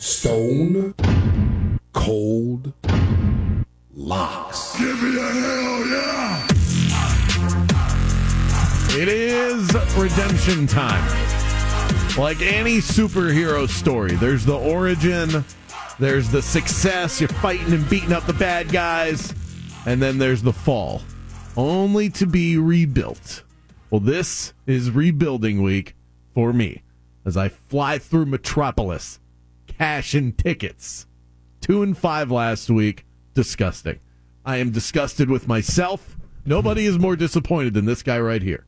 Stone Cold Locks. Give me a hell yeah! It is redemption time. Like any superhero story, there's the origin, there's the success, you're fighting and beating up the bad guys, and then there's the fall, only to be rebuilt. Well, this is rebuilding week for me as I fly through Metropolis, cashing tickets. Two and five last week. Disgusting. I am disgusted with myself. Nobody is more disappointed than this guy right here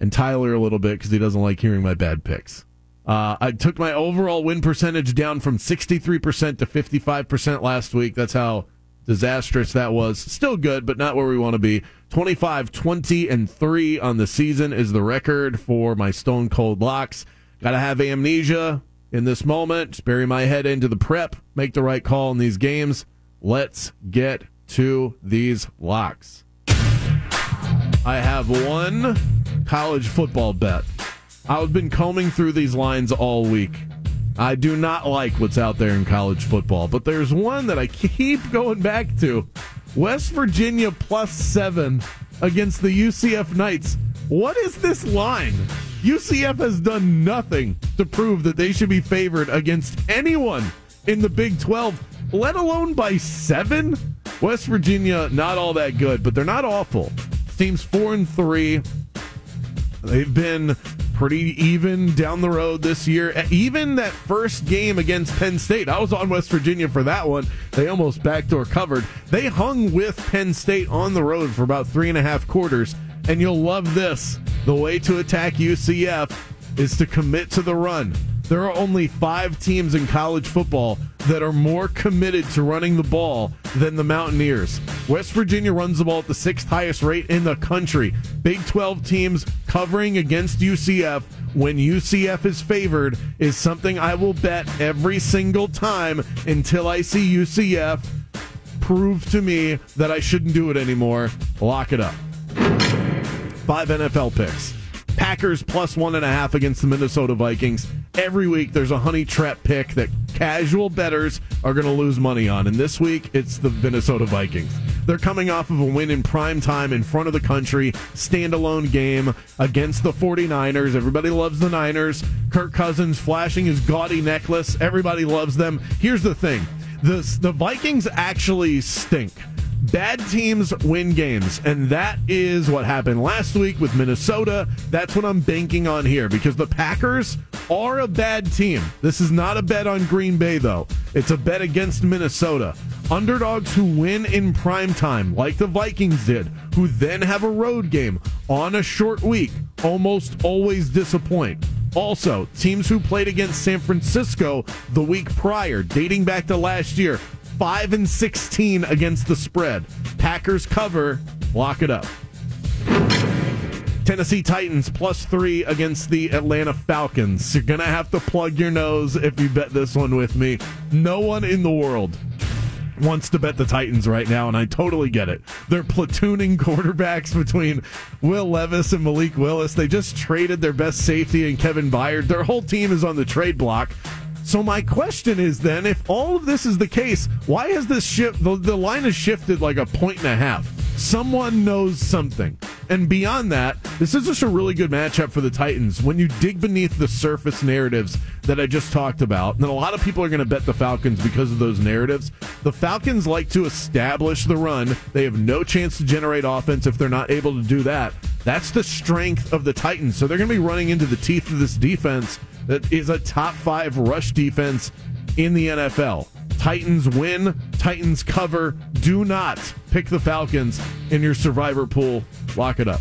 and Tyler a little bit because he doesn't like hearing my bad picks. Uh, I took my overall win percentage down from 63% to 55% last week. That's how disastrous that was. Still good, but not where we want to be. 25, 20, and 3 on the season is the record for my Stone Cold Locks. Got to have amnesia in this moment. Bury my head into the prep, make the right call in these games. Let's get to these locks. I have one college football bet. I've been combing through these lines all week. I do not like what's out there in college football, but there's one that I keep going back to. West Virginia plus seven against the UCF Knights. What is this line? UCF has done nothing to prove that they should be favored against anyone in the Big 12, let alone by seven. West Virginia, not all that good, but they're not awful. Team's four and three. They've been pretty even down the road this year. Even that first game against Penn State, I was on West Virginia for that one. They almost backdoor covered. They hung with Penn State on the road for about three and a half quarters. And you'll love this. The way to attack UCF is to commit to the run. There are only five teams in college football that are more committed to running the ball than the Mountaineers. West Virginia runs the ball at the sixth highest rate in the country. Big 12 teams covering against UCF when UCF is favored is something I will bet every single time until I see UCF prove to me that I shouldn't do it anymore. Lock it up. Five NFL picks. Packers plus one and a half against the Minnesota Vikings. Every week there's a honey trap pick that casual bettors are going to lose money on. And this week it's the Minnesota Vikings. They're coming off of a win in prime time in front of the country, standalone game against the 49ers. Everybody loves the Niners. Kirk Cousins flashing his gaudy necklace. Everybody loves them. Here's the thing the, the Vikings actually stink. Bad teams win games, and that is what happened last week with Minnesota. That's what I'm banking on here because the Packers are a bad team. This is not a bet on Green Bay, though. It's a bet against Minnesota. Underdogs who win in prime time, like the Vikings did, who then have a road game on a short week, almost always disappoint. Also, teams who played against San Francisco the week prior, dating back to last year, 5 and 16 against the spread. Packers cover, lock it up. Tennessee Titans plus three against the Atlanta Falcons. You're going to have to plug your nose if you bet this one with me. No one in the world wants to bet the Titans right now, and I totally get it. They're platooning quarterbacks between Will Levis and Malik Willis. They just traded their best safety and Kevin Byard. Their whole team is on the trade block. So my question is then, if all of this is the case, why has this shift? The, the line has shifted like a point and a half. Someone knows something. And beyond that, this is just a really good matchup for the Titans. When you dig beneath the surface narratives that I just talked about, and a lot of people are going to bet the Falcons because of those narratives. The Falcons like to establish the run. They have no chance to generate offense if they're not able to do that. That's the strength of the Titans. So they're going to be running into the teeth of this defense that is a top five rush defense in the NFL. Titans win, Titans cover. Do not pick the Falcons in your survivor pool. Lock it up.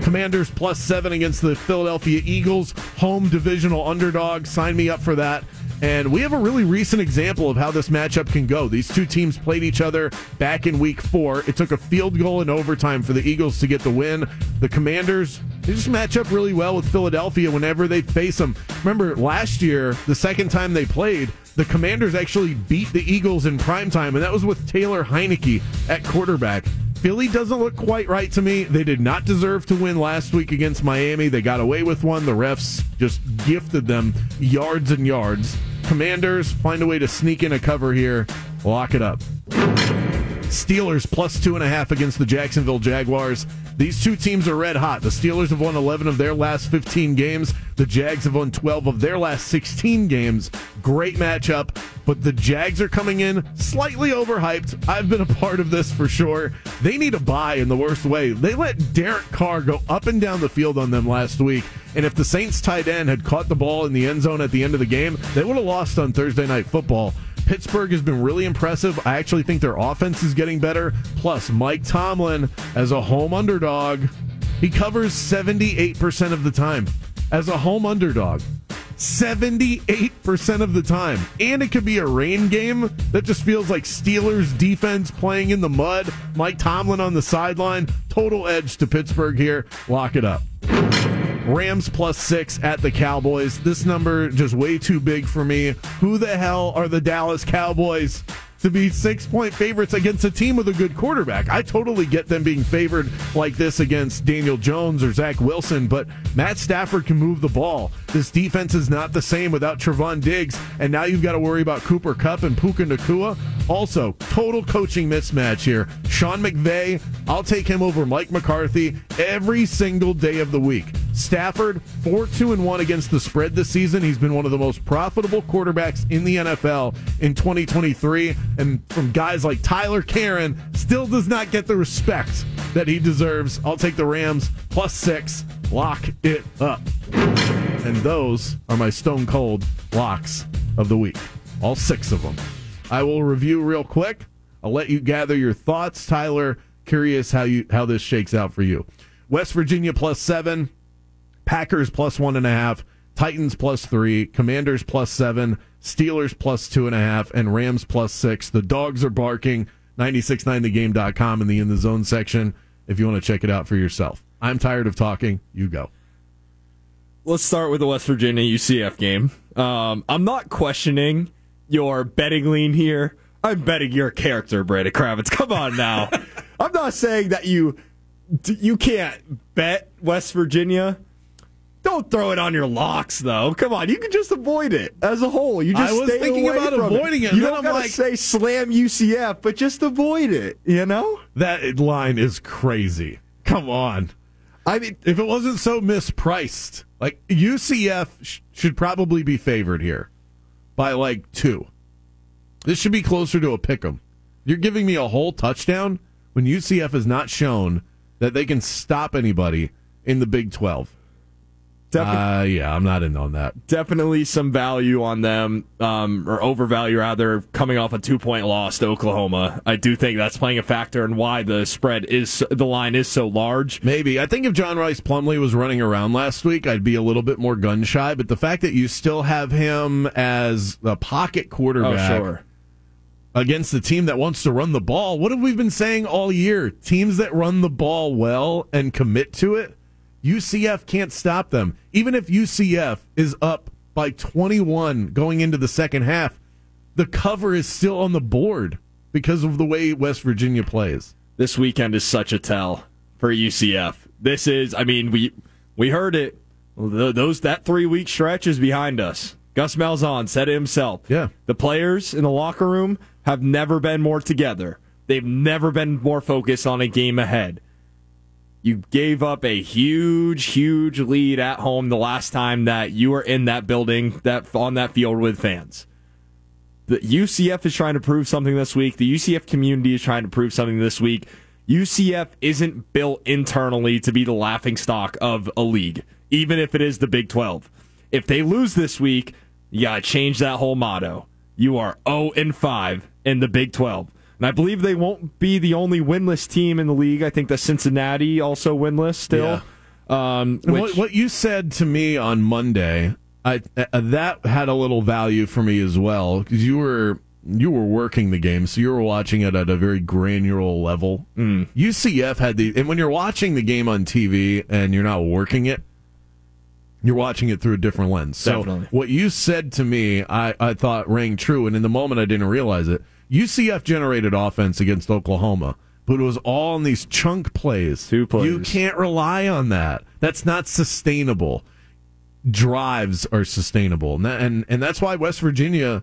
Commanders plus seven against the Philadelphia Eagles, home divisional underdog. Sign me up for that. And we have a really recent example of how this matchup can go. These two teams played each other back in week four. It took a field goal in overtime for the Eagles to get the win. The Commanders, they just match up really well with Philadelphia whenever they face them. Remember, last year, the second time they played, the Commanders actually beat the Eagles in prime time, and that was with Taylor Heinicke at quarterback. Philly doesn't look quite right to me. They did not deserve to win last week against Miami. They got away with one. The refs just gifted them yards and yards. Commanders find a way to sneak in a cover here. Lock it up. Steelers plus two and a half against the Jacksonville Jaguars. These two teams are red hot. The Steelers have won 11 of their last 15 games. The Jags have won 12 of their last 16 games. Great matchup, but the Jags are coming in slightly overhyped. I've been a part of this for sure. They need a bye in the worst way. They let Derek Carr go up and down the field on them last week. And if the Saints tight end had caught the ball in the end zone at the end of the game, they would have lost on Thursday night football. Pittsburgh has been really impressive. I actually think their offense is getting better. Plus, Mike Tomlin, as a home underdog, he covers 78% of the time. As a home underdog, 78% of the time. And it could be a rain game that just feels like Steelers defense playing in the mud. Mike Tomlin on the sideline. Total edge to Pittsburgh here. Lock it up. Rams plus six at the Cowboys. This number just way too big for me. Who the hell are the Dallas Cowboys to be six point favorites against a team with a good quarterback? I totally get them being favored like this against Daniel Jones or Zach Wilson, but Matt Stafford can move the ball. This defense is not the same without Trevon Diggs, and now you've got to worry about Cooper Kupp and Puka Nacua. Also, total coaching mismatch here. Sean McVay, I'll take him over Mike McCarthy every single day of the week. Stafford, 4 2 and 1 against the spread this season. He's been one of the most profitable quarterbacks in the NFL in 2023. And from guys like Tyler Karen, still does not get the respect that he deserves. I'll take the Rams plus six. Lock it up. And those are my stone cold locks of the week. All six of them. I will review real quick. I'll let you gather your thoughts. Tyler, curious how you how this shakes out for you. West Virginia plus seven. Packers plus one and a half, Titans plus three, Commanders plus seven, Steelers plus two and a half, and Rams plus six. The dogs are barking. 969thegame.com in the In the Zone section if you want to check it out for yourself. I'm tired of talking. You go. Let's start with the West Virginia UCF game. Um, I'm not questioning your betting lean here. I'm betting your character, Brandon Kravitz. Come on now. I'm not saying that you you can't bet West Virginia. Don't throw it on your locks, though. Come on, you can just avoid it as a whole. You just I was thinking about avoiding it, You then don't I'm gotta like- say slam UCF, but just avoid it. You know? That line is crazy. Come on. I mean, If it wasn't so mispriced, like UCF sh- should probably be favored here by like two. This should be closer to a pick 'em. You're giving me a whole touchdown when UCF has not shown that they can stop anybody in the Big 12. Definitely. Uh, yeah, I'm not in on that. definitely some value on them, um, or overvalue rather, coming off a two point loss to Oklahoma. I do think that's playing a factor in why the spread is the line is so large. Maybe. I think if John Rhys Plumlee was running around last week, I'd be a little bit more gun shy. But the fact that you still have him as a pocket quarterback Oh, sure. against the team that wants to run the ball, what have we been saying all year? Teams that run the ball well and commit to it, UCF can't stop them. Even if UCF is up by 21 going into the second half, the cover is still on the board because of the way West Virginia plays. This weekend is such a tell for UCF. This is, I mean, we we heard it. Those that three week stretch is behind us. Gus Malzahn said it himself. Yeah. The players in the locker room have never been more together. They've never been more focused on a game ahead. You gave up a huge, huge lead at home the last time that you were in that building, that on that field with fans. The UCF is trying to prove something this week. The UCF community is trying to prove something this week. UCF isn't built internally to be the laughing stock of a league, even if it is the Big 12. If they lose this week, you got to change that whole motto. You are 0 and 5 in the Big 12. And I believe they won't be the only winless team in the league. I think the Cincinnati also winless still. Um, which, what, what you said to me on Monday, I, uh, that had a little value for me as well because you were you were working the game, so you were watching it at a very granular level. Mm. UCF had the, and when you're watching the game on TV and you're not working it, you're watching it through a different lens. So Definitely. what you said to me, I, I thought rang true, and in the moment I didn't realize it. UCF generated offense against Oklahoma, but it was all in these chunk plays. Two plays. You can't rely on that. That's not sustainable. drives are sustainable, and that, and and that's why West Virginia,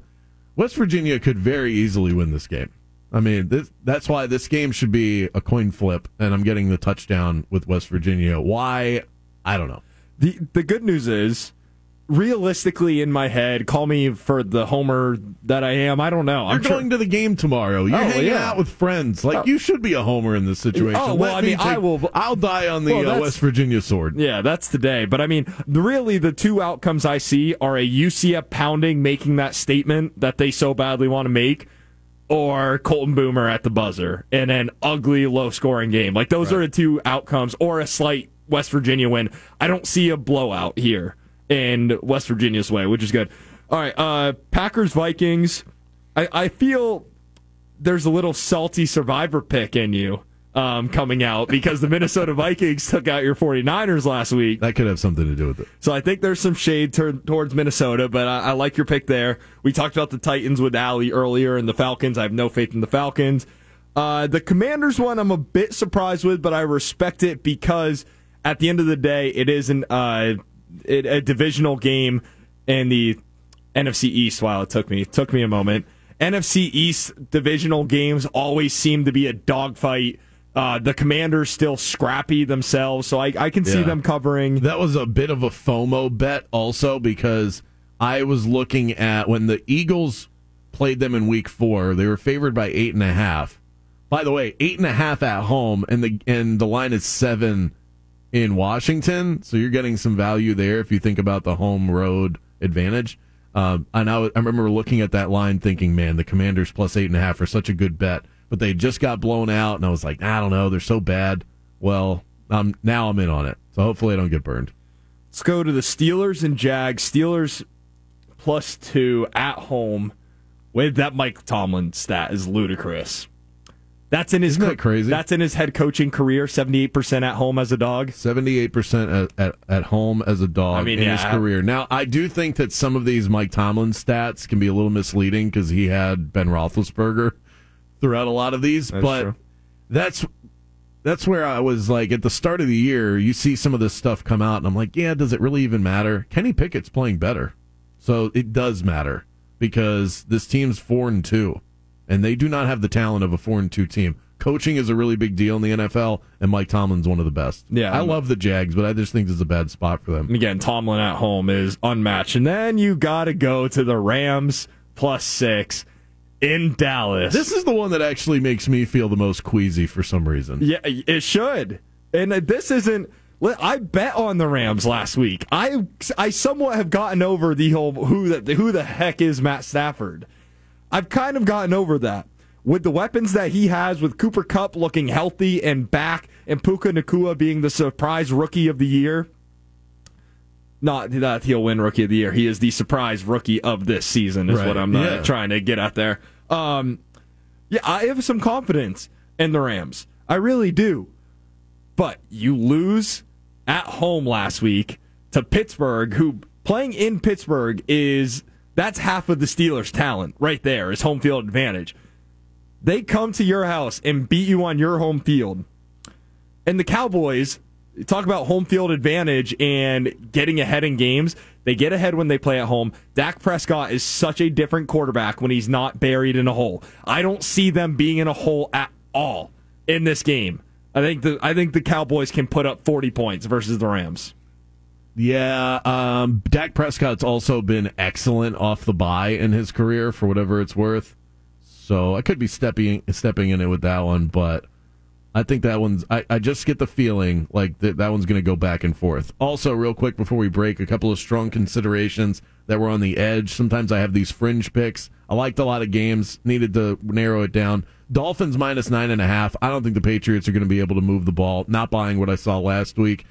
West Virginia could very easily win this game. I mean, this, that's why this game should be a coin flip, and I'm getting the touchdown with West Virginia. Why? I don't know. The the good news is realistically in my head, call me for the homer that I am. I don't know. You're I'm going to the game tomorrow. You're Oh, hanging yeah. out with friends. Like you should be a homer in this situation. Oh, well, Let I mean, I take- will- I'll die on the Well, uh, West Virginia sword. Yeah, that's today. But I mean, really, the two outcomes I see are a UCF pounding, making that statement that they so badly want to make, or Colton Boomer at the buzzer in an ugly, low scoring game. Like, those are the two outcomes, or a slight West Virginia win. I don't see a blowout here in West Virginia's way, which is good. All right, uh, Packers Vikings. I, I feel there's a little salty survivor pick in you um, coming out because the Minnesota Vikings took out your 49ers last week. That could have something to do with it. So I think there's some shade tur- towards Minnesota, but I-, I like your pick there. We talked about the Titans with Allie earlier and the Falcons. I have no faith in the Falcons. Uh, the Commanders one, I'm a bit surprised with, but I respect it because at the end of the day, it is an, uh, it, a divisional game in the NFC East. While it took me, it took me a moment. NFC East divisional games always seem to be a dogfight. Uh, the Commanders still scrappy themselves, so I, I can see Yeah. them covering. That was a bit of a FOMO bet also because I was looking at when the Eagles played them in week four, they were favored by eight and a half. By the way, eight and a half at home and the and the line is seven in Washington. So you're getting some value there if you think about the home road advantage. Um, and I, I remember looking at that line thinking, man, the commanders plus eight and a half are such a good bet. But they just got blown out, and I was like, I don't know, they're so bad. Well, um, now I'm in on it. So hopefully I don't get burned. Let's go to the Steelers and Jags. Steelers plus two at home with that Mike Tomlin stat is ludicrous. That's in his Isn't that crazy? That's in his head coaching career. Seventy eight percent at home as a dog. Seventy-eight percent at, at at home as a dog I mean, in yeah. his career. Now, I do think that some of these Mike Tomlin stats can be a little misleading because he had Ben Roethlisberger throughout a lot of these, That's but true. that's that's where I was like at the start of the year. You see some of this stuff come out, and I'm like, yeah, does it really even matter? Kenny Pickett's playing better, so it does matter because this team's four and two, and they do not have the talent of a four and two team. Coaching is a really big deal in the NFL, and Mike Tomlin's one of the best. Yeah. I love the Jags, but I just think this is a bad spot for them. And again, Tomlin at home is unmatched. And then you got to go to the Rams plus six in Dallas. This is the one that actually makes me feel the most queasy for some reason. Yeah, it should. And this isn't. I bet on the Rams last week. I I somewhat have gotten over the whole who the who the heck is Matt Stafford. I've kind of gotten over that with the weapons that he has, with Cooper Kupp looking healthy and back, and Puka Nacua being the surprise rookie of the year. Not that he'll win rookie of the year. He is the surprise rookie of this season. Is Right. what I'm uh, Yeah. trying to get at there. Um, yeah, I have some confidence in the Rams. I really do. But you lose at home last week to Pittsburgh, who playing in Pittsburgh is that's half of the Steelers' talent right there is home field advantage. They come to your house and beat you on your home field. And the Cowboys talk about home field advantage and getting ahead in games. They get ahead when they play at home. Dak Prescott is such a different quarterback when he's not buried in a hole. I don't see them being in a hole at all in this game. I think the I think the Cowboys can put up 40 points versus the Rams. Yeah, um, Dak Prescott's also been excellent off the bye in his career for whatever it's worth. So I could be stepping stepping in it with that one, but I think that one's. I, I just get the feeling like that that one's going to go back and forth. Also, real quick before we break, a couple of strong considerations that were on the edge. Sometimes I have these fringe picks. I liked a lot of games. Needed to narrow it down. Dolphins minus nine and a half. I don't think the Patriots are going to be able to move the ball. Not buying what I saw last week.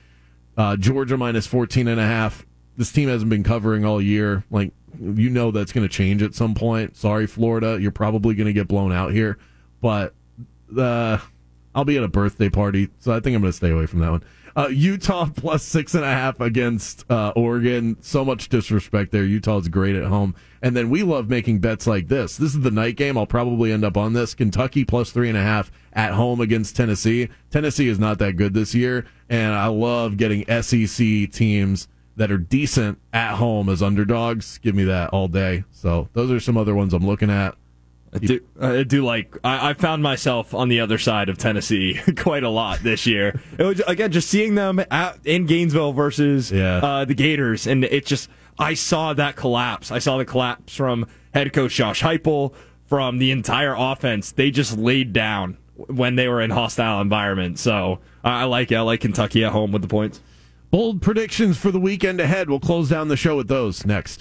Uh, Georgia minus 14 and a half. This team hasn't been covering all year. Like, you know that's going to change at some point. Sorry, Florida. You're probably going to get blown out here. But uh, I'll be at a birthday party, so I think I'm going to stay away from that one. Uh, Utah plus six and a half against uh, Oregon. So much disrespect there. Utah's great at home. And then we love making bets like this. This is the night game. I'll probably end up on this. Kentucky plus three and a half at home against Tennessee. Tennessee is not that good this year, and I love getting SEC teams that are decent at home as underdogs. Give me that all day. So those are some other ones I'm looking at. I do, I do like. I, I found myself on the other side of Tennessee quite a lot this year. It was again just seeing them at, in Gainesville versus Yeah. uh, the Gators, and it just I saw that collapse. I saw the collapse from head coach Josh Heupel, from the entire offense. They just laid down when they were in hostile environment. So I like it. I like Kentucky at home with the points. Bold predictions for the weekend ahead. We'll close down the show with those next.